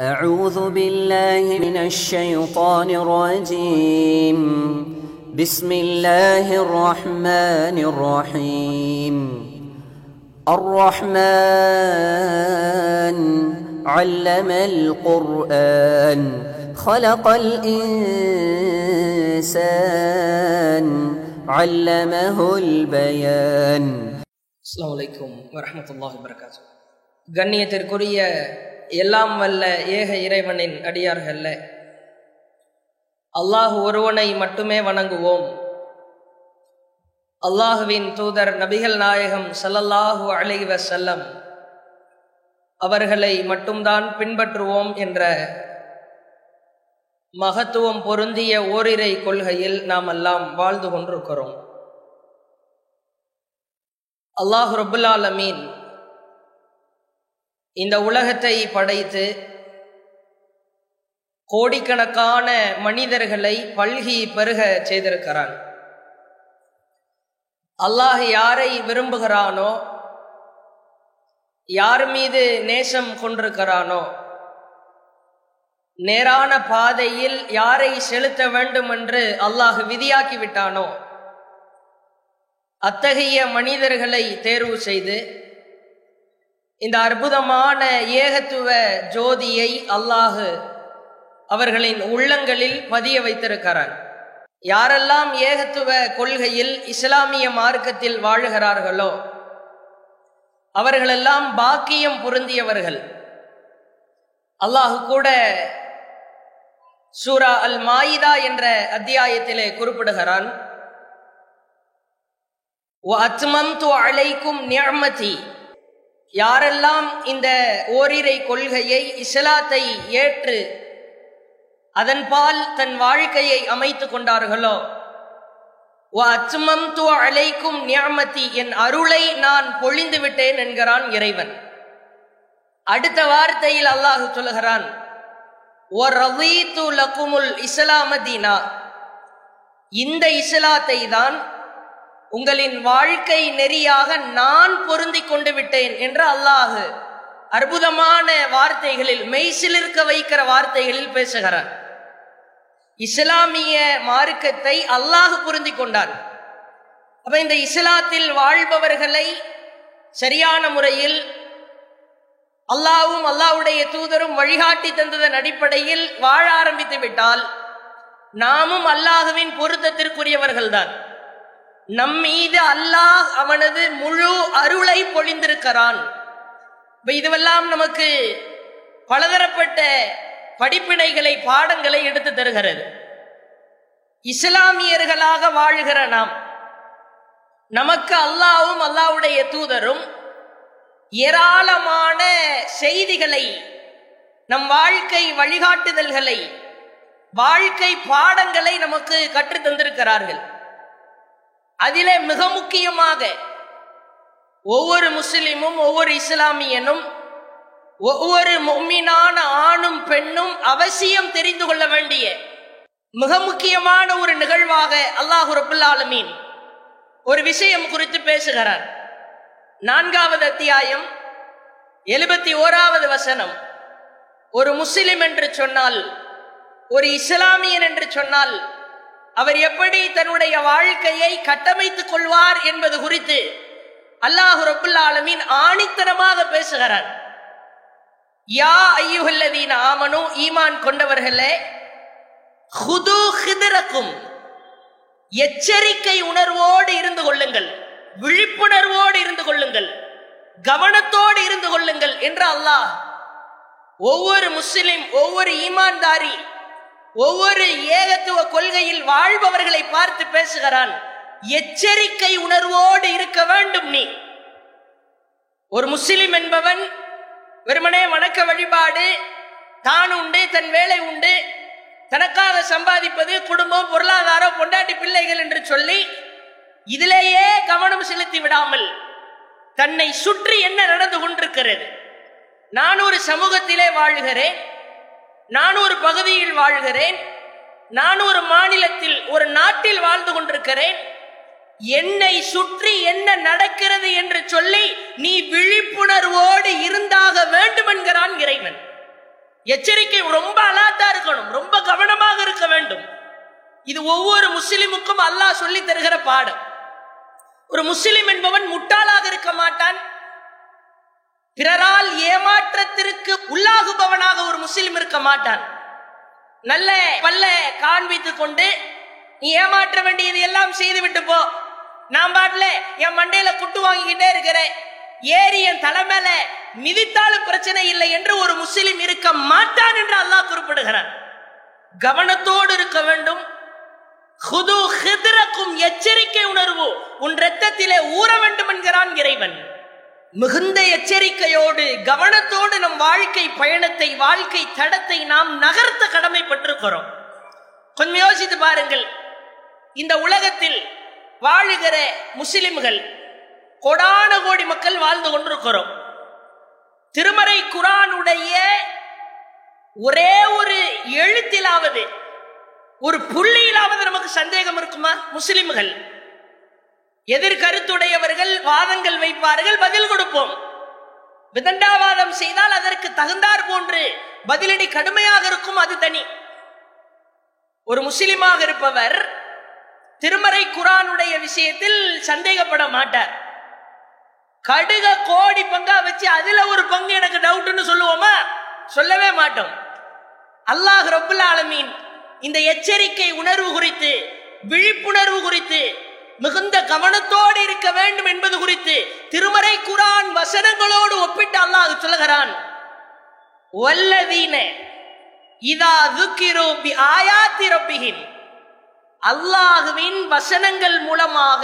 أعوذ بالله من الشيطان الرجيم بسم الله الرحمن الرحيم الرحمن علم القرآن خلق الإنسان علمه البيان அஸ்லாம் வலைக்கும் வரமத்துல்லாஹி வரகாத்து கண்ணியத்திற்குரிய எல்லாம் வல்ல ஏக இறைவனின் அடியார்கள்ல அல்லாஹ் ஒருவனை மட்டுமே வணங்குவோம். அல்லாஹுவின் தூதர் நபிகள் நாயகம் சல்லல்லாஹு அலைஹி செல்லம் அவர்களை மட்டும்தான் பின்பற்றுவோம் என்ற மகத்துவம் பொருந்திய ஓரிரை கொள்கையில் நாம் எல்லாம் வாழ்ந்து கொண்டிருக்கிறோம். அல்லாஹ் ரபுல்லாலமீன் இந்த உலகத்தை படைத்து கோடிக்கணக்கான மனிதர்களை பல்கி பெருக செய்திருக்கிறான். அல்லாஹ் யாரை விரும்புகிறானோ யார் மீது நேசம் கொண்டிருக்கிறானோ நேரான பாதையில் யாரை செலுத்த வேண்டும் என்று அல்லாஹ் விதியாக்கி விட்டானோ அத்தகைய மனிதர்களை தேர்வு செய்து இந்த அற்புதமான ஏகத்துவ ஜோதியை அல்லாஹு அவர்களின் உள்ளங்களில் பதிய வைத்திருக்கிறான். யாரெல்லாம் ஏகத்துவ கொள்கையில் இஸ்லாமிய மார்க்கத்தில் வாழுகிறார்களோ அவர்களெல்லாம் பாக்கியம் பொருந்தியவர்கள். அல்லாஹு கூட சூரா அல் மாயிதா என்ற அத்தியாயத்திலே குறிப்பிடுகிறான். அலைக்கும் நியமதி யாரெல்லாம் இந்த ஓரிரை கொள்கையை இஸ்லாத்தை ஏற்று அதன்பால் தன் வாழ்க்கையை அமைத்து கொண்டார்களோ? அழைக்கும் நியமதி என் அருளை நான் பொழிந்து விட்டேன் என்கிறான் இறைவன். அடுத்த வார்த்தையில் அல்லாஹு சொல்லுகிறான் இஸ்லாமதீனா இந்த இஸ்லாத்தை தான் உங்களின் வாழ்க்கை நெறியாக நான் பொருந்தி கொண்டு விட்டேன் என்று அல்லாஹு அற்புதமான வார்த்தைகளில் மெய்சிலிருக்க வைக்கிற வார்த்தைகளில் பேசுகிறார். இஸ்லாமிய மார்க்கத்தை அல்லாஹு புரிந்து கொண்டான் அப்ப இந்த இஸ்லாத்தில் வாழ்பவர்களை சரியான முறையில் அல்லாவும் அல்லாவுடைய தூதரும் வழிகாட்டி தந்ததன் அடிப்படையில் வாழ ஆரம்பித்து விட்டால் நாமும் அல்லாஹுவின் பொருத்தத்திற்குரியவர்கள்தான். நம் மீது அல்லாஹ் அவனது முழு அருளை பொழிந்திருக்கிறான். இதுவெல்லாம் நமக்கு பலதரப்பட்ட படிப்பினைகளை பாடங்களை எடுத்து தருகிறது. இஸ்லாமியர்களாக வாழுகிற நாம் நமக்கு அல்லாவும் அல்லாவுடைய தூதரும் ஏராளமான செய்திகளை நம் வாழ்க்கை வழிகாட்டுதல்களை வாழ்க்கை பாடங்களை நமக்கு கற்று தந்திருக்கிறார்கள். அதிலே மிக முக்கியமாக ஒவ்வொரு முஸ்லிமும் ஒவ்வொரு இஸ்லாமியனும் ஒவ்வொரு மொம்மினான ஆணும் பெண்ணும் அவசியம் தெரிந்து கொள்ள வேண்டிய மிக முக்கியமான ஒரு நிகழ்வாக அல்லாஹு ரபுல்லாலமீன் ஒரு விஷயம் குறித்து பேசுகிறார். நான்காவது அத்தியாயம் எழுபத்தி ஓராவது வசனம். ஒரு முஸ்லிம் என்று சொன்னால் ஒரு இஸ்லாமியன் என்று சொன்னால் அவர் எப்படி தன்னுடைய வாழ்க்கையை கட்டமைத்துக் கொள்வார் என்பது குறித்து அல்லாஹு ரபுல்லாலமின் ஆணித்தனமாக பேசுகிறார். யா ஐயுகல்லதீன் ஆமனு ஈமான் கொண்டவர்களே ஹுது ஹிதரக்கும் எச்சரிக்கை உணர்வோடு இருந்து கொள்ளுங்கள் விழிப்புணர்வோடு இருந்து கொள்ளுங்கள் கவனத்தோடு இருந்து கொள்ளுங்கள் என்று அல்லாஹ் ஒவ்வொரு முஸ்லிம் ஒவ்வொரு ஈமான்தாரி ஒவ்வொரு ஏகத்துவ கொள்கையில் வாழ்பவர்களை பார்த்து பேசுகிறான். எச்சரிக்கை உணர்வோடு இருக்க வேண்டும் நீ. ஒரு முஸ்லிம் என்பவன் வெறுமனே வணக்க வழிபாடு தான் உண்டு தன் வேலை உண்டு தனக்காக சம்பாதிப்பது குடும்பம் பொருளாதாரம் பொண்டாட்டி பிள்ளைகள் என்று சொல்லி இதிலேயே கவனம் செலுத்தி விடாமல் தன்னை சுற்றி என்ன நடந்து கொண்டிருக்கிறது? நான் ஒரு சமூகத்திலே வாழுகிறேன். நான் ஒரு பகுதியில் வாழ்கிறேன் நான் ஒரு மாநிலத்தில் ஒரு நாட்டில் வாழ்ந்து கொண்டிருக்கிறேன் என்னை சுற்றி என்ன நடக்கிறது என்று சொல்லி நீ விழிப்புணர்வோடு இருந்தாக வேண்டும் என்கிறான் இறைவன். எச்சரிக்கை ரொம்ப அலாத்தா இருக்கணும் ரொம்ப கவனமாக இருக்க வேண்டும். இது ஒவ்வொரு முஸ்லிமுக்கும் அல்லாஹ் சொல்லி தருகிற பாடம். ஒரு முஸ்லிம் என்பவன் முட்டாளாக இருக்க மாட்டான். பிறரால் ஏமாற்றத்திற்கு உள்ளாகுபவனாக ஒரு முஸ்லிம் இருக்க மாட்டான். நல்ல பல்ல காண்பித்து கொண்டு நீ ஏமாற்ற வேண்டியது எல்லாம் செய்து விட்டு போ. நான் பாட்டுல என் மண்டையில குட்டு வாங்கிக்கிட்டே இருக்கிறேன். ஏறி என் தலை மேல மிதித்தாலும் பிரச்சனை இல்லை என்று ஒரு முஸ்லிம் இருக்க மாட்டான் என்று அல்லாஹ் குறிப்பிடுகிறான். கவனத்தோடு இருக்க வேண்டும். ஹுது எச்சரிக்கை உணர்வு. உன் ரத்தத்திலே ஊற வேண்டும் என்கிறான் இறைவன். மிகுந்த எச்சரிக்கையோடு கவனத்தோடு நம் வாழ்க்கை பயணத்தை வாழ்க்கை தடத்தை நாம் நகர்த்த கடமைப்பட்டிருக்கிறோம். கொஞ்சம் யோசித்து பாருங்கள். இந்த உலகத்தில் வாழுகிற முஸ்லிம்கள் கொடான கோடி மக்கள் வாழ்ந்து கொண்டிருக்கிறோம். திருமறை குரானுடைய ஒரே ஒரு எழுத்திலாவது ஒரு புள்ளியிலாவது நமக்கு சந்தேகம் இருக்குமா? முஸ்லிம்கள். எதிர்கருத்துடையவர்கள் வாதங்கள் வைப்பார்கள் பதில் கொடுப்போம். விதண்டாவாதம் செய்தால் அதற்கு தகுந்தார் போன்று பதிலடி கடுமையாக இருக்கும் அது தனி. ஒரு முஸ்லிமாக இருப்பவர் திருமறை குரானுடைய விஷயத்தில் சந்தேகப்பட மாட்டார். கடுக கோடி பங்கா வச்சு அதுல ஒரு பங்கு எனக்கு டவுட்னு சொல்லுவோமா? சொல்லவே மாட்டோம். அல்லாஹ் ரபுல் ஆலமீன் இந்த எச்சரிக்கை உணர்வு குறித்து விழிப்புணர்வு குறித்து மிகுந்த கவனத்தோடு இருக்க வேண்டும் என்பது குறித்து திருமறை குரான் வசனங்களோடு ஒப்பிட்டு அல்லாஹ் சொல்லுகிறான். இதா அல்லாஹுவின் வசனங்கள் மூலமாக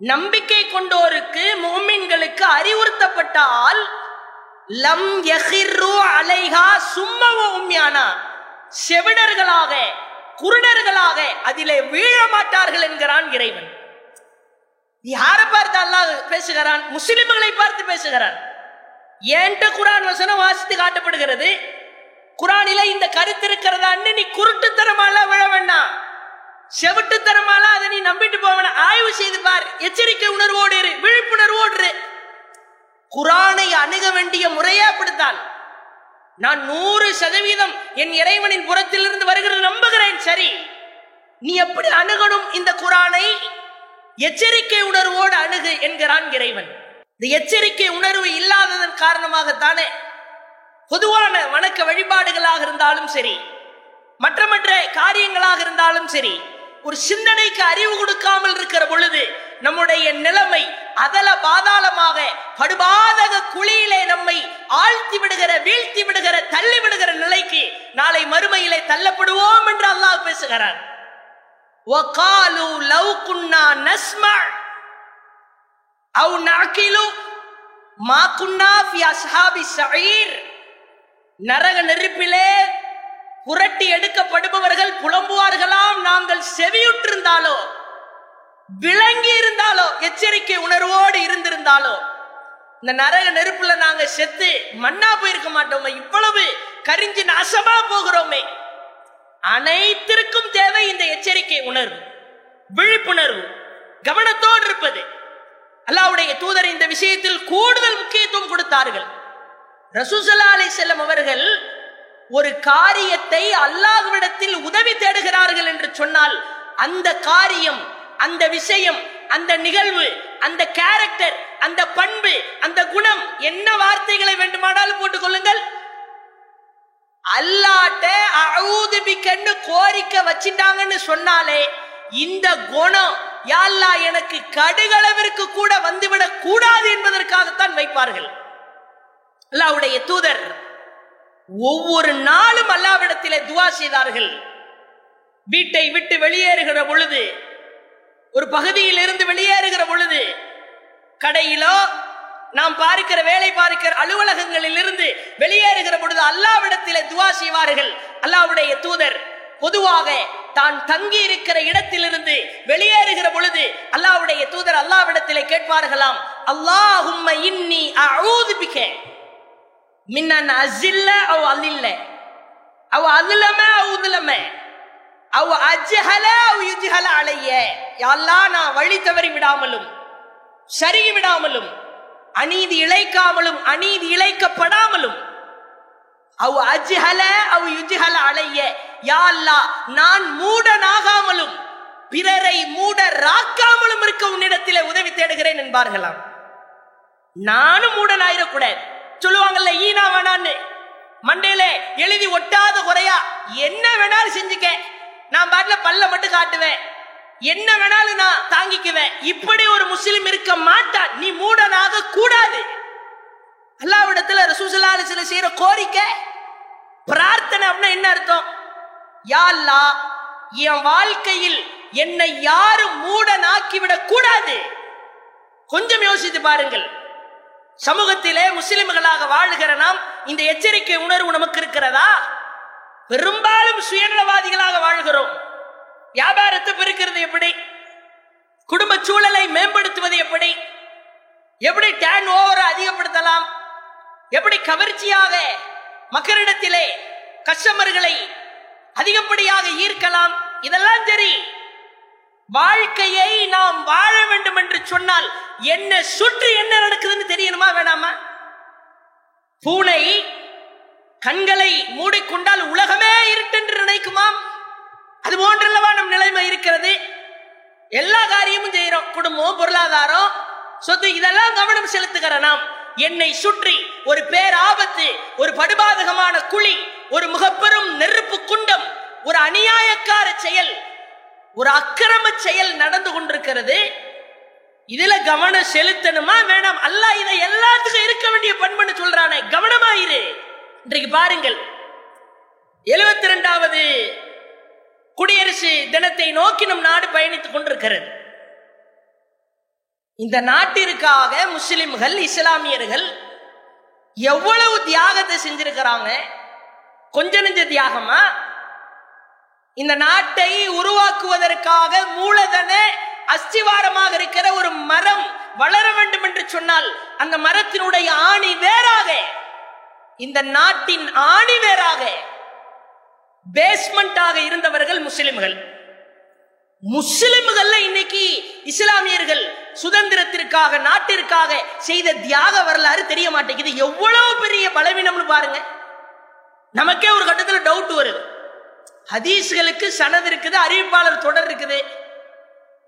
நம்பிக்கை கொண்டோருக்கு மோமின்களுக்கு அறிவுறுத்தப்பட்டால் லம் யஹிர்ரு அலைஹா சும்மவ உம்யானா. செவிடர்களாக குருடர்களாக அதிலே வீழ மாட்டார்கள் என்கிறான் இறைவன். யாரை பார்த்து அல்லாஹ் பேசுகிறான்? முஸ்லிம்களை பார்த்து பேசுகிறான். ஏன்ட்ட குரான் வசனம் வாசித்து காட்டப்படுகிறது? குரானில இந்த கருத்து இருக்கிறதான்னு நீ குருட்டு தரமால விழ வேண்டாம். செவிட்டுத்தனமால அதை நீ நம்பிட்டு போவன ஆய்வு செய்து பார். எச்சரிக்கை உணர்வோடு இரு விழிப்புணர்வோடு குரானை அணுக வேண்டிய நான் நூறு சதவீதம் என் இறைவனின் புறத்திலிருந்து வருகிறது நம்புகிறேன் சரி. நீ எப்படி அணுகணும் இந்த குரானை? எச்சரிக்கை உணர்வோடு அணுகு என்கிறான் இறைவன். இந்த எச்சரிக்கை உணர்வு இல்லாததன் காரணமாகத்தானே. பொதுவான வணக்க வழிபாடுகளாக இருந்தாலும் சரி மற்ற மற்ற காரியங்களாக இருந்தாலும் சரி ஒரு சிந்தனைக்கு அறிவு கொடுக்காமல் இருக்கிற பொழுது நம்முடைய நிலைமை அதல பாதாளமாக படுபாதக குழியிலே நம்மை ஆழ்த்தி விடுகிற வீழ்த்தி விடுகிற தள்ளி விடுகிற நிலைக்கு நாளை மறுமையிலே தள்ளப்படுவோம் என்று அல்லாஹ் பேசுகிறார். நரக நெருப்பிலே புரட்டி எடுக்கப்படுபவர்கள் புலம்புவார்களாம் நாங்கள் செவியுற்றிருந்தாலோ விளங்கி இருந்தாலோ எச்சரிக்கை உணர்வோடு இருந்திருந்தாலோ இந்த நரக நெருப்புல நாங்க செத்து மண்ணா போயிருக்க மாட்டோமே இவ்வளவு கரிஞ்சு நாசமா போகிறோமே. அனைத்திற்கும் தேவை இந்த எச்சரிக்கை உணர்வு விழிப்புணர்வு கவனத்தோடு இருப்பது. அல்லாவுடைய தூதர் இந்த விஷயத்தில் கூடுதல் முக்கியத்துவம் கொடுத்தார்கள். ரசூசல்லா செல்லும் செல்லம் அவர்கள் ஒரு காரியத்தை அல்லாஹ்விடத்தில் உதவி தேடுகிறார்கள் என்று சொன்னால் அந்த காரியம் அந்த விஷயம் அந்த நிகழ்வு அந்த கேரக்டர் அந்த பண்பு அந்த குணம் என்ன வார்த்தைகளை வேண்டுமானாலும் போட்டுக் கொள்ளுங்கள் அல்லாட்ட அழுதுபிக்கன்னு கோரிக்கை வச்சிட்டாங்கன்னு சொன்னாலே இந்த குணம் யாழ்லா எனக்கு கடுகளவிற்கு கூட வந்துவிடக் கூடாது என்பதற்காகத்தான் வைப்பார்கள். அல்லாவுடைய தூதர் ஒவ்வொரு நாளும் அல்லாவிடத்திலே துவா செய்தார்கள். வீட்டை விட்டு வெளியேறுகிற பொழுது ஒரு பகுதியில் இருந்து வெளியேறுகிற பொழுது கடையிலோ நாம் பார்க்கிற வேலை பார்க்கிற அலுவலகங்களில் இருந்து வெளியேறுகிற பொழுது அல்லாவிடத்திலே துவா செய்வார்கள். அல்லாவுடைய தூதர் பொதுவாக தான் தங்கி இருக்கிற இடத்திலிருந்து வெளியேறுகிற பொழுது அல்லாவுடைய தூதர் அல்லாவிடத்திலே கேட்பார்களாம் அல்லாஹும் இன்னி அஊது பிக மின்னன் அசில்ல அவ் அல்லில்ல அவ் அதுலம அவுதுலம. அவ் அஜ்ஹல அவ் யுஜ்ஹல அலைய யாழ்லா நான் வழி தவறி விடாமலும் சருகி விடாமலும் அநீதி இழைக்காமலும் அநீதி இழைக்கப்படாமலும் அவ் அஜ்ஹல அவ் யுஜ்ஹல அலைய. யா நான் மூடனாகாமலும் பிறரை மூடராக்காமலும் இருக்க உன்னிடத்திலே உதவி தேடுகிறேன் என்பார்களாம். நானும் மூடனாயிடக்கூடாது சொல்லுவாங்கல்ல ஈனா வேணான்னு. மண்டையில எழுதி ஒட்டாத குறையா என்ன வேணாலும் செஞ்சுக்க. நான் பாட்டுல பல்ல மட்டும் காட்டுவேன். என்ன வேணாலும் நான் தாங்கிக்குவேன். இப்படி ஒரு முஸ்லிம் இருக்க மாட்டான். நீ மூடனாக கூடாது. அல்லாவிடத்துல ரசூசலால சில செய்யற கோரிக்கை பிரார்த்தனை அப்படின்னா என்ன அர்த்தம்? யா என் வாழ்க்கையில் என்னை யாரும் மூடனாக்கிவிடக் கூடாது. கொஞ்சம் யோசித்து பாருங்கள். சமூகத்திலே முஸ்லிம்களாக வாழ்கிற நாம் இந்த எச்சரிக்கை உணர்வு நமக்கு இருக்கிறதா? பெரும்பாலும் சுயநலவாதிகளாக வாழ்கிறோம். வியாபாரத்தை பெருக்கிறது எப்படி? குடும்ப சூழலை மேம்படுத்துவது எப்படி? எப்படி டேன் ஓவரை அதிகப்படுத்தலாம்? எப்படி கவர்ச்சியாக மக்களிடத்திலே கஸ்டமர்களை அதிகப்படியாக ஈர்க்கலாம்? இதெல்லாம் சரி. வாழ்க்கையை நாம் வாழ வேண்டும் என்று சொன்னால் என்ன சுற்றி என்ன நடக்குதுன்னு தெரியணுமா வேணாமா? பூனை கண்களை மூடிக்கொண்டால் உலகமே இருட்டென்று நினைக்குமாம்? அது போன்றல்லவா நம் நிலைமை இருக்கிறது? எல்லா காரியமும் செய்யறோம் குடும்பம் பொருளாதாரம் சொத்து இதெல்லாம் கவனம் செலுத்துகிற நாம். என்னை சுற்றி ஒரு பேராபத்து ஒரு படுபாதகமான குழி ஒரு முகப்பெரும் நெருப்பு குண்டம் ஒரு அநியாயக்கார செயல் ஒரு அக்கிரம செயல் நடந்து கொண்டிருக்கிறது. இதுல கவனம் செலுத்தணுமா? வேணாம். அல்லாஹ் இதை எல்லாத்துக்கும் இருக்க வேண்டிய பண்புன்னு சொல்றானே. கவனமாயிரு இன்றைக்கு பாருங்கள். எழுபத்தி ரெண்டாவது குடியரசு தினத்தை நோக்கி நம் நாடு பயணித்துக் கொண்டிருக்கிறது. இந்த நாட்டிற்காக முஸ்லிம்கள் இஸ்லாமியர்கள் எவ்வளவு தியாகத்தை செஞ்சிருக்கிறாங்க? கொஞ்ச நெஞ்ச தியாகமா? இந்த நாட்டை உருவாக்குவதற்காக மூலதன அஸ்திவாரமாக இருக்கிற ஒரு மரம் வளர வேண்டும் என்று சொன்னால் அந்த மரத்தினுடைய ஆணி வேறாக. இந்த நாட்டின் ஆணிவேராக பேஸ்மெண்டாக இருந்தவர்கள் முஸ்லிம்கள். முஸ்லிம்கள் இன்னைக்கு இஸ்லாமியர்கள் சுதந்திரத்திற்காக நாட்டிற்காக செய்த தியாக வரலாறு தெரிய மாட்டேங்குது. எவ்வளவு பெரிய பலவீனம்னு பாருங்க. நமக்கே ஒரு கட்டத்தில் டவுட் வருது. ஹதீஸ்களுக்கு சனது இருக்குது அறிவிப்பாளர் தொடர் இருக்குது.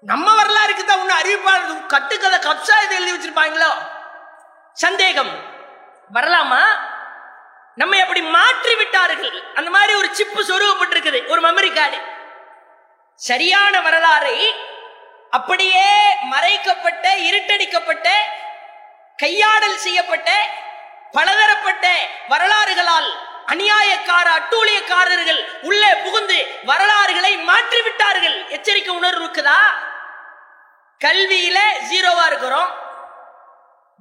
நம்ம வரலாறுக்கு தான் ஒண்ணு அறிவிப்பாளர் கட்டுக்கதை கப்சா இது எழுதி வச்சிருப்பாங்களோ? சந்தேகம். வரலாமா? நம்மை அப்படி மாற்றி விட்டார்கள்? அந்த மாதிரி ஒரு சிப்பு சொருகப்பட்டிருக்குது ஒரு மெமரி கார்டு சரியான வரலாறை அப்படியே மறைக்கப்பட்ட இருட்டடிக்கப்பட்ட கையாடல் செய்யப்பட்ட பலதரப்பட்ட வரலாறுகளால் அநியாயக்கார அட்டூழியக்காரர்கள் உள்ளே புகுந்து வரலாறுகளை மாற்றி விட்டார்கள். எச்சரிக்கை உணர்வு இருக்குதா? கல்வியில ஜீரோவா இருக்கிறோம்.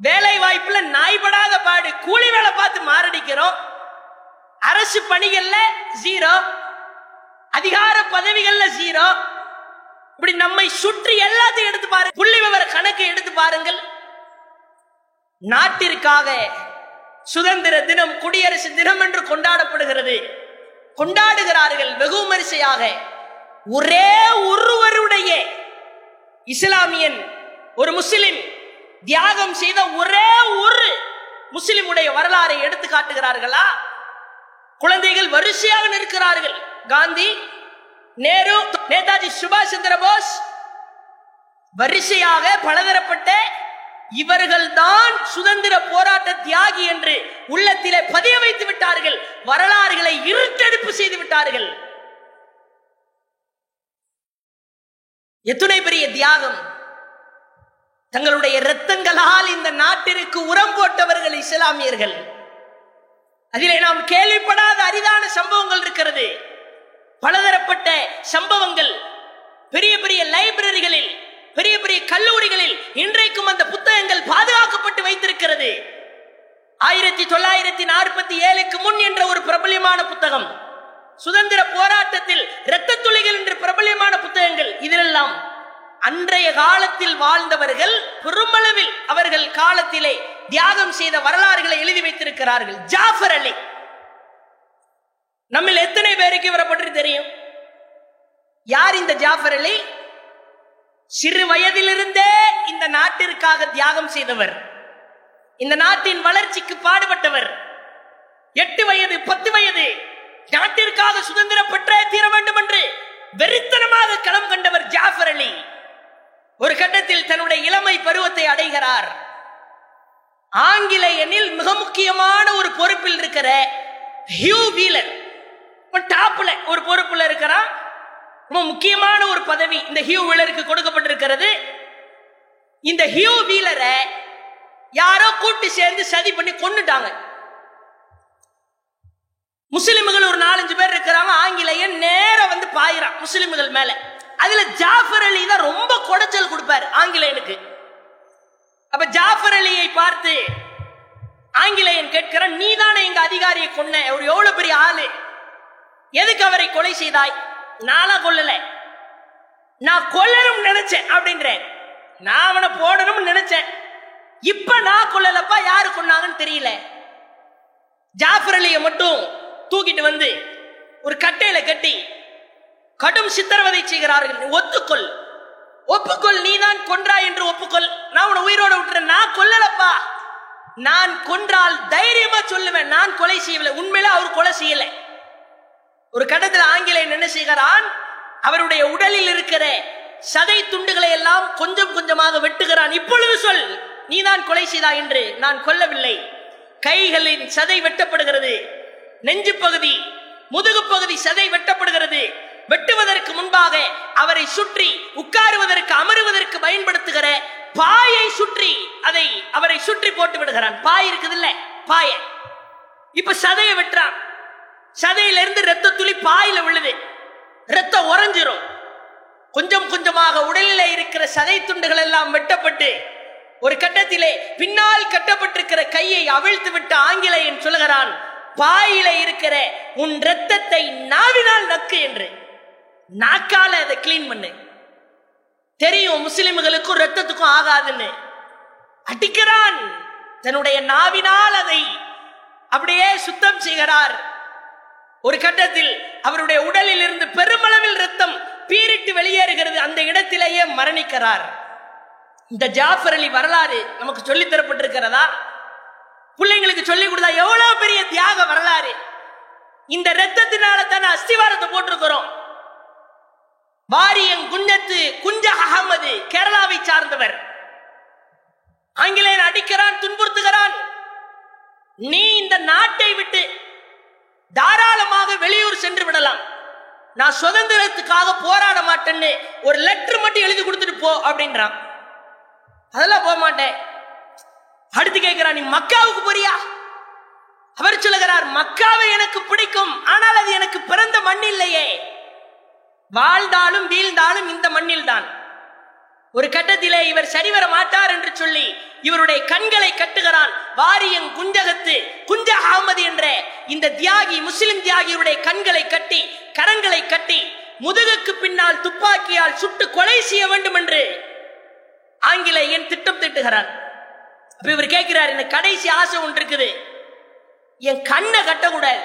வேலை வாய்ப்புல நாய்படாத பாடு கூலி வேலை பார்த்து மாரடிக்கிறோம். அரசு பணிகள்ல ஜீரோ அதிகார பதவிகள்ல ஜீரோ இப்படி நம்மை சுற்றி எல்லாத்தையும் எடுத்து பாருங்க புள்ளி விவர கணக்கு எடுத்து பாருங்கள். நாட்டிற்காக சுதந்திர தினம் குடியரசு தினம் என்று கொண்டாடப்படுகிறது. கொண்டாடுகிறார்கள் வெகு விமரிசையாக ஒரே ஒருவருடைய இஸ்லாமியன் ஒரு முஸ்லிம் தியாகம் செய்த ஒரே ஒரு முஸ்லிமுடைய வரலாறை எடுத்து காட்டுகிறார்களா? குழந்தைகள் வரிசையாக நிற்கிறார்கள். காந்தி நேரு நேதாஜி சுபாஷ் சந்திர போஸ் வரிசையாக பலதரப்பட்ட இவர்கள் தான் சுதந்திர போராட்ட தியாகி என்று உள்ளத்திலே பதிய வைத்து விட்டார்கள். வரலாறுகளை இருட்டெடுப்பு செய்து விட்டார்கள். எத்துணை பெரிய தியாகம். தங்களுடைய இரத்தங்களால் இந்த நாட்டிற்கு உரம் போட்டவர்கள் இஸ்லாமியர்கள். அதிலே நாம் கேள்விப்படாத அரிதான சம்பவங்கள் இருக்கிறது. பலதரப்பட்ட சம்பவங்கள் பெரிய பெரிய லைப்ரரிகளில் பெரிய பெரிய கல்லூரிகளில் இன்றைக்கும் அந்த புத்தகங்கள் பாதுகாக்கப்பட்டு வைத்திருக்கிறது. ஆயிரத்தி தொள்ளாயிரத்தி நாற்பத்தி ஏழுக்கு முன் என்ற ஒரு பிரபலியமான புத்தகம். சுதந்திர போராட்டத்தில் இரத்த துளிகள் என்று பிரபலியமான புத்தகங்கள் இதிலெல்லாம். அன்றைய காலத்தில் வாழ்ந்தவர்கள் பெருமளவில் அவர்கள் காலத்திலே தியாகம் செய்த வரலாறுகளை எழுதி வைத்திருக்கிறார்கள். ஜாஃபர் அலி. நம்மில் எத்தனை பேருக்கு இவரை பற்றி தெரியும்? யார் இந்த ஜாஃபர் அலி? சிறு வயதிலிருந்தே இந்த நாட்டிற்காக தியாகம் செய்தவர். இந்த நாட்டின் வளர்ச்சிக்கு பாடுபட்டவர். எட்டு வயது பத்து வயது நாட்டிற்காக சுதந்திரம் பெற்றே தீர வேண்டும் என்று வெறித்தனமாக களம் கண்டவர் ஜாஃபர் அலி. ஒரு கட்டத்தில் தன்னுடைய இளமை பருவத்தை அடைகிறார். ஆங்கிலேயனில் மிக முக்கியமான ஒரு பொறுப்பில் இருக்கிற ஹியூ வீலர். டாப்ல ஒரு பொறுப்புல இருக்கிறான். ரொம்ப முக்கியமான ஒரு பதவி இந்த ஹியூ வீலருக்கு கொடுக்கப்பட்டிருக்கிறது. இந்த ஹியூ வீலரை யாரோ கூட்டு சேர்ந்து சதி பண்ணி கொண்டுட்டாங்க முஸ்லிம்கள் ஒரு நாலஞ்சு பேர் இருக்கிறாங்க. ஆங்கிலேயன் நேர வந்து பாயிறான் முஸ்லிம்கள் மேல. அதுல ஜாஃபர் அலி தான் ரொம்ப குடைச்சல் கொடுப்பாரு ஆங்கிலேயனுக்கு. அப்ப ஜாஃபர் அலியை பார்த்து ஆங்கிலேயன் கேட்கிறான் நீ தானே எங்க அதிகாரியை கொன்ன? அவர் எவ்வளவு பெரிய ஆளு? எதுக்கு அவரை கொலை செய்தாய்? நானா கொல்லல. நான் கொல்லணும் நினைச்சேன் அப்படின்றேன். நான் அவனை போடணும்னு நினைச்சேன். இப்ப நான் கொல்லலப்பா யாரு கொன்னாங்கன்னு தெரியல. ஜாஃபர் அலியை மட்டும் தூக்கிட்டு வந்து ஒரு கட்டையில கட்டி கடும் சித்திரவதை செய்கிறார்கள் ஒத்துக்கொள். ஒப்புக்கொள் நீதான் கொன்றாய் என்று ஒப்புக்கொள். நான் உன்னை உயிரோட விட்டுறேன். நான் கொல்லலப்பா. நான் கொன்றால் தைரியமா சொல்லுவேன். நான் கொலை செய்யவில்லை. உண்மையில அவர் கொலை செய்யல. ஒரு கட்டத்தில் ஆங்கிலேயன் என்ன செய்கிறான்? அவருடைய உடலில் இருக்கிற சதை துண்டுகளை எல்லாம் கொஞ்சம் கொஞ்சமாக வெட்டுகிறான். இப்பொழுது சொல் நீ தான் கொலை செய்தா என்று. நான் கொல்லவில்லை. கைகளின் சதை வெட்டப்படுகிறது. நெஞ்சு பகுதி முதுகு பகுதி சதை வெட்டப்படுகிறது. வெட்டுவதற்கு முன்பாக அவரை சுற்றி உட்காருவதற்கு அமருவதற்கு பயன்படுத்துகிற பாயை சுற்றி அதை அவரை சுற்றி போட்டு விடுகிறான். பாய் இருக்குது இல்ல பாய. இப்ப சதையை வெட்டுறான். சதையில இருந்து ரத்த துளி பாயில விழுது. ரத்தம் உறைஞ்சிரும். கொஞ்சம் கொஞ்சமாக உடலில் இருக்கிற சதை துண்டுகள் எல்லாம் வெட்டப்பட்டு ஒரு கட்டத்திலே பின்னால் கட்டப்பட்டிருக்கிற கையை அவிழ்த்து விட்ட ஆங்கிலேயன் சொல்லுகிறான் பாயில இருக்கிற உன் ரத்தத்தை நாவினால் நக்கு என்று. நாக்கால அதை கிளீன் பண்ணு. தெரியும் முஸ்லிம்களுக்கும் ரத்தத்துக்கும் ஆகாதுன்னு. அடிக்கிறான். தன்னுடைய நாவினால் அதை அப்படியே சுத்தம் செய்கிறார். ஒரு கட்டத்தில் அவருடைய உடலில் இருந்து பெருமளவில் ரத்தம் பீரிட்டு வெளியேறுகிறது. அந்த இடத்திலேயே மரணிக்கிறார். இந்த ஜாஃபர் அலி வரலாறு நமக்கு சொல்லித் தரப்பட்டிருக்கிறதா? பிள்ளைங்களுக்கு சொல்லி கொடுத்தா எவ்வளவு பெரிய தியாக வரலாறு? இந்த ரத்தத்தினால தானே அஸ்திவாரத்தை போட்டிருக்கிறோம். வாரியங் குஞ்சத்து குஞ்ச அகமது கேரளாவை சார்ந்தவர். ஆங்கிலேயன் அடிக்கிறான் துன்புறுத்துகிறான். நீ இந்த நாட்டை விட்டு தாராளமாக வெளியூர் சென்று விடலாம். நான் சுதந்திரத்துக்காக போராட மாட்டேன்னு ஒரு லெட்டர் மட்டும் எழுதி கொடுத்துட்டு போ அப்படின்றான். அதெல்லாம் போக மாட்டேன். அடுத்து கேட்கிறான் நீ மக்காவுக்கு போறியா? அவர் சொல்லுகிறார் மக்காவை எனக்கு பிடிக்கும் ஆனால் அது எனக்கு பிறந்த மண் இல்லையே. வாழ்ந்தாலும் வீழ்ந்தாலும் இந்த மண்ணில் தான் ஒரு கட்டத்திலே இவர் சரிவர மாட்டார் என்று சொல்லி இவருடைய கண்களை கட்டுகிறான் வாரியங் குஞ்சகத்து குஞ்ச அகமது என்ற இந்த தியாகி முஸ்லிம் தியாகியுடைய கண்களை கட்டி கரங்களை கட்டி முதுகுக்கு பின்னால் துப்பாக்கியால் சுட்டு கொலை செய்ய வேண்டும் என்று ஆங்கிலேயன் திட்டம் திட்டுகிறான். அப்ப இவர் கேட்கிறார் எனக்கு கடைசி ஆசை ஒன்று இருக்குது என் கண்ணை கட்டக்கூடாது.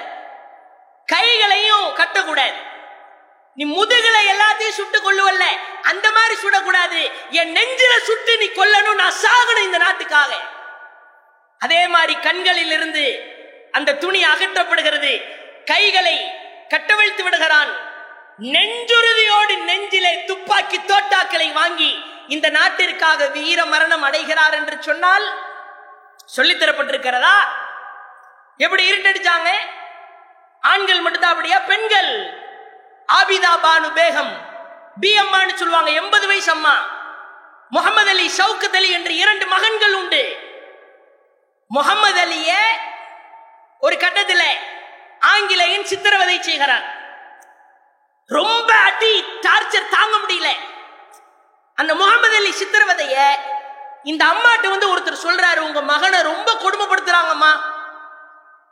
கைகளையும் கட்டக்கூடாது. நீ முதுகுல எல்லாத்தையும் சுட்டு கொள்ளுவல்ல அந்த மாதிரி சுடக்கூடாது. என் நெஞ்சில சுட்டு நீ கொல்லணும் நான் சாகணும் இந்த நாட்டுக்காக. அதே மாதிரி கண்களில் இருந்து அந்த துணி அகற்றப்படுகிறது. கைகளை கட்டவிழ்த்து விடுகிறான். நெஞ்சுறுதியோடு நெஞ்சிலே துப்பாக்கி தோட்டாக்களை வாங்கி இந்த நாட்டிற்காக வீர மரணம் அடைகிறார் என்று சொன்னால் சொல்லித்தரப்பட்டிருக்கிறதா எப்படி இருட்டடிச்சாங்க? ஆண்கள் மட்டும்தான் அப்படியா பெண்கள்? ஆபிதா பானு பேகம். பி அம்மான்னு சொல்லுவாங்க. எண்பது வயசு அம்மா. முகமது அலி சவுக்கத் அலி என்று இரண்டு மகன்கள் உண்டு. முகமது அலிய ஒரு கட்டத்தில் ஆங்கிலேயன் சித்திரவதை செய்கிறார். ரொம்ப அடி டார்ச்சர் தாங்க முடியல. அந்த முகமது அலி சித்திரவதைய இந்த அம்மாட்ட வந்து ஒருத்தர் சொல்றாரு உங்க மகனை ரொம்ப கொடுமைப்படுத்துறாங்கம்மா.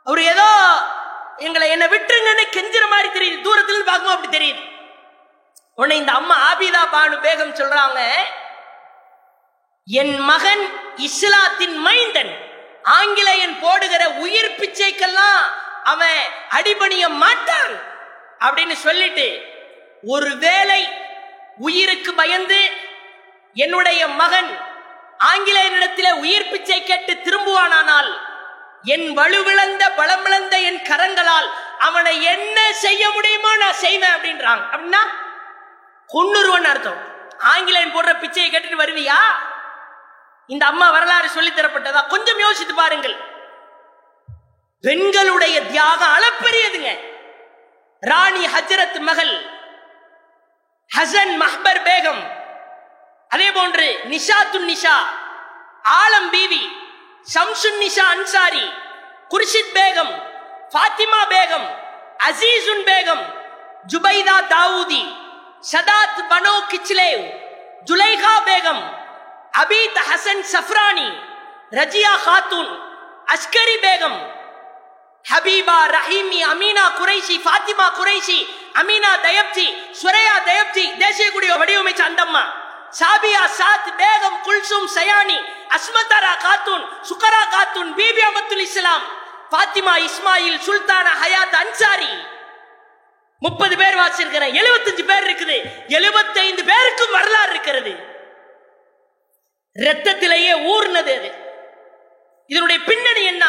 அவர் ஏதோ எங்களை என்ன விட்டுருங்கன்னு கெஞ்சுற மாதிரி தெரியுது. தூரத்துல இருந்து அப்படி தெரியுது. உன்னை இந்த அம்மா ஆபிதா பானு பேகம் சொல்றாங்க. என் மகன் இஸ்லாத்தின் மைந்தன். ஆங்கிலேயன் போடுகிற உயிர் பிச்சைக்கெல்லாம் அவன் அடிபணிய மாட்டான் அப்படின்னு சொல்லிட்டு ஒருவேளை உயிருக்கு பயந்து என்னுடைய மகன் ஆங்கிலேயனிடத்தில் உயிர் பிச்சை கேட்டு திரும்புவானானால் என் வலுவிழந்த பலமிழந்த என் கரங்களால் அவனை என்ன செய்ய முடியுமோ நான் செய்வேன் அப்படின்றாங்க. அப்படின்னா கொன்னுருவன் அர்த்தம். ஆங்கிலேயன் போடுற பிச்சையை கேட்டுட்டு வருவியா? இந்த அம்மா வரலாறு சொல்லி தரப்பட்டதா? கொஞ்சம் யோசித்து பாருங்கள். பெண்களுடைய தியாகம் அளப்பெரியதுங்க. ராணி ஹஜரத் மகள் ஹசன் மஹ்பர் பேகம் அதே போன்று நிஷா துன் நிஷா ஆலம் பீவி ஷம்சுன் நிஷா அன்சாரி குர்ஷித் பேகம் ஃபாத்திமா பேகம் அசீசுன் பேகம் ஜுபைதா தாவூதி சதாத் பனோ கிச்லேவ் ஜுலைஹா பேகம் அபீத் ஹசன் சஃப்ரானி ரஜியா காத்தூன் அஸ்கரி பேகம் ஹபீபா ரஹீமி அமீனா குறைஷி ஃபாத்திமா குறைஷி அமீனா தயப்தி சுரையா தயப்தி தேசிய குடிய வடிவமைச்ச அந்தம்மா சாபியா சாத் பேகம் குல்சும் சயானி அஸ்மதாரா காத்தூன் சுகரா காத்தூன் பிபி அமத்துல் இஸ்லாம் பாத்திமா இஸ்மாயில் சுல்தானா ஹயாத் அன்சாரி. முப்பது பேர் வாசிச்சிருக்கிறேன் எழுபத்தஞ்சு பேர் இருக்குது. எழுபத்தைந்து பேருக்கும் வரலாறு இருக்கிறது. ரத்தத்திலேயே ஊர்னது அது. இதனுடைய பின்னணி என்ன?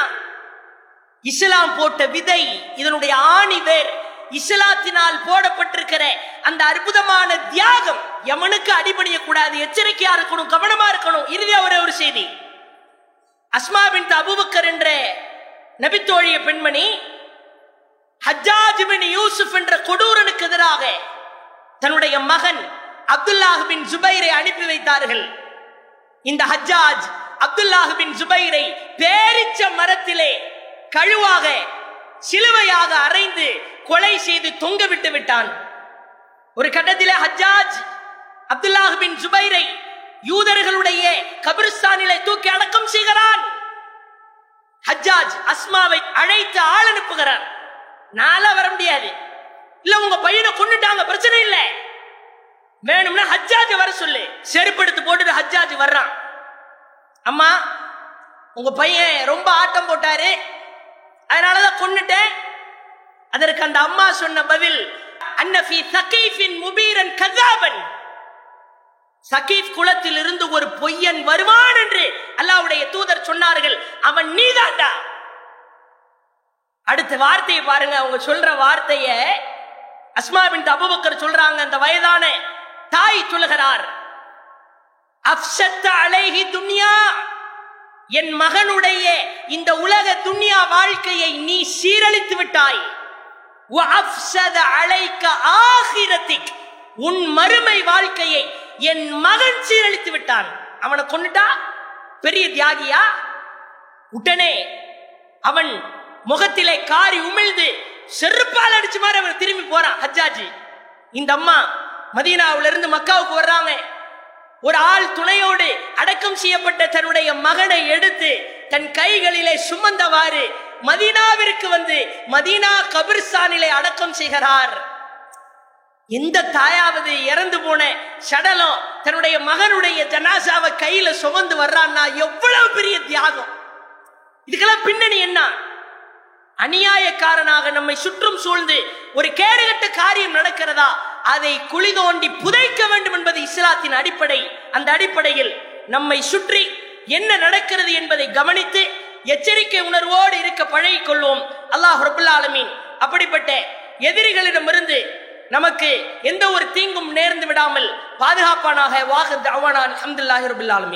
இஸ்லாம் போட்ட விதை இதனுடைய ஆணி வேறு இஸ்லாத்தினால் போடப்பட்டிருக்கிற அந்த அற்புதமான தியாகம் எமனுக்கு அடிபடிய கூடாது எச்சரிக்கையா இருக்கணும் கவனமா இருக்கணும். இறுதியா ஒரே ஒரு செய்தி. அஸ்மாவின் அபுபக்கர் என்ற நபித்தோழிய பெண்மணி ஹஜ்ஜாஜ் பின் யூசுப் என்ற கொடூரனுக்கு எதிராக தன்னுடைய மகன் அப்துல்லாஹ் பின் ஜுபைரை அனுப்பி வைத்தார்கள். இந்த ஹஜ்ஜாஜ் அப்துல்லாஹ் பின் ஜுபைரை பேரிச்ச மரத்திலே கழுவாக சிலுவையாக அரைந்து கொலை செய்து தொங்க விட்டு விட்டான். ஒரு கட்டத்திலே ஹஜ்ஜாஜ் அப்துல்லாஹ் பின் ஜுபைரை யூதர்களுடைய கபிரிஸ்தானிலே தூக்கி அடக்கம் செய்கிறான். ஹஜ்ஜாஜ் அஸ்மாவை அழைத்து ஆள் அனுப்புகிறார். நாளா வர முடியாது. இல்ல உங்க பையனை கொண்டுட்டாங்க பிரச்சனை இல்ல. வேணும்னா ஹஜ்ஜாஜ் வர சொல்லு. செருப்படுத்து போட்டுட்டு ஹஜ்ஜாஜ் வர்றான். அம்மா உங்க பையன் ரொம்ப ஆட்டம் போட்டாரு. அதனாலதான் கொன்னுட்டேன். அதற்கு அந்த அம்மா சொன்ன பதில் அன்னஃபி சகீஃபின் முபீரன் கதாபன் சகீஃப் குலத்தில் இருந்து ஒரு பொய்யன் வருவான் என்று அல்லாவுடைய தூதர் சொன்னார்கள். அவன் நீதாண்டா? அடுத்த வார்த்தையை பாருங்க அவங்க சொல்ற வார்த்தைய அஸ்மாவின் அபுபக்கர் சொல்றாங்க அந்த வயதான தாய் சொல்லுகிறார். அப்சத்த அலைஹி துன்யா. என் மகனுடைய இந்த உலக துன்யா வாழ்க்கையை நீ சீரழித்து விட்டாய். அழைக்க ஆகிரத்திக் உன் மறுமை வாழ்க்கையை என் மகன் சீரழித்து விட்டான். அவனை கொண்டுட்டா பெரிய தியாகியா? உடனே அவன் முகத்திலே காரி உமிழ்ந்து செருப்பால் அடிச்சு மாதிரி அவன் திரும்பி போறான் ஹஜ்ஜாஜி. இந்த அம்மா மதீனாவில இருந்து மக்காவுக்கு வர்றாங்க. ஒரு ஆள் துணையோடு அடக்கம் செய்யப்பட்ட தன்னுடைய மகனை எடுத்து தன் கைகளிலே சுமந்தவாறு மதீனாவிற்கு வந்து மதீனா கபிர்ஸ்தானிலே அடக்கம் செய்கிறார். எந்த தாயாவது இறந்து போன சடலம் தன்னுடைய மகனுடைய ஜனாசாவை கையில சுமந்து வர்றான்னா எவ்வளவு பெரிய தியாகம். இதுக்கெல்லாம் பின்னணி என்ன? அநியாயக்காரனாக நம்மை சுற்றும் சூழ்ந்து ஒரு கேடுகட்ட காரியம் நடக்கிறதா? அதை குழி தோண்டி புதைக்க வேண்டும் என்பது இஸ்லாத்தின் அடிப்படை. அந்த அடிப்படையில் நம்மை சுற்றி என்ன நடக்கிறது என்பதை கவனித்து எச்சரிக்கை உணர்வோடு இருக்க பழகிக் கொள்வோம் அல்லாஹ் ரபுல்லாலமீன் அப்படிப்பட்ட எதிரிகளிடமிருந்து நமக்கு எந்த ஒரு தீங்கும் நேர்ந்து விடாமல் பாதுகாப்பானாக வாக தவானான் அஹமதுல்லாஹி ரபுல்லாலமீன்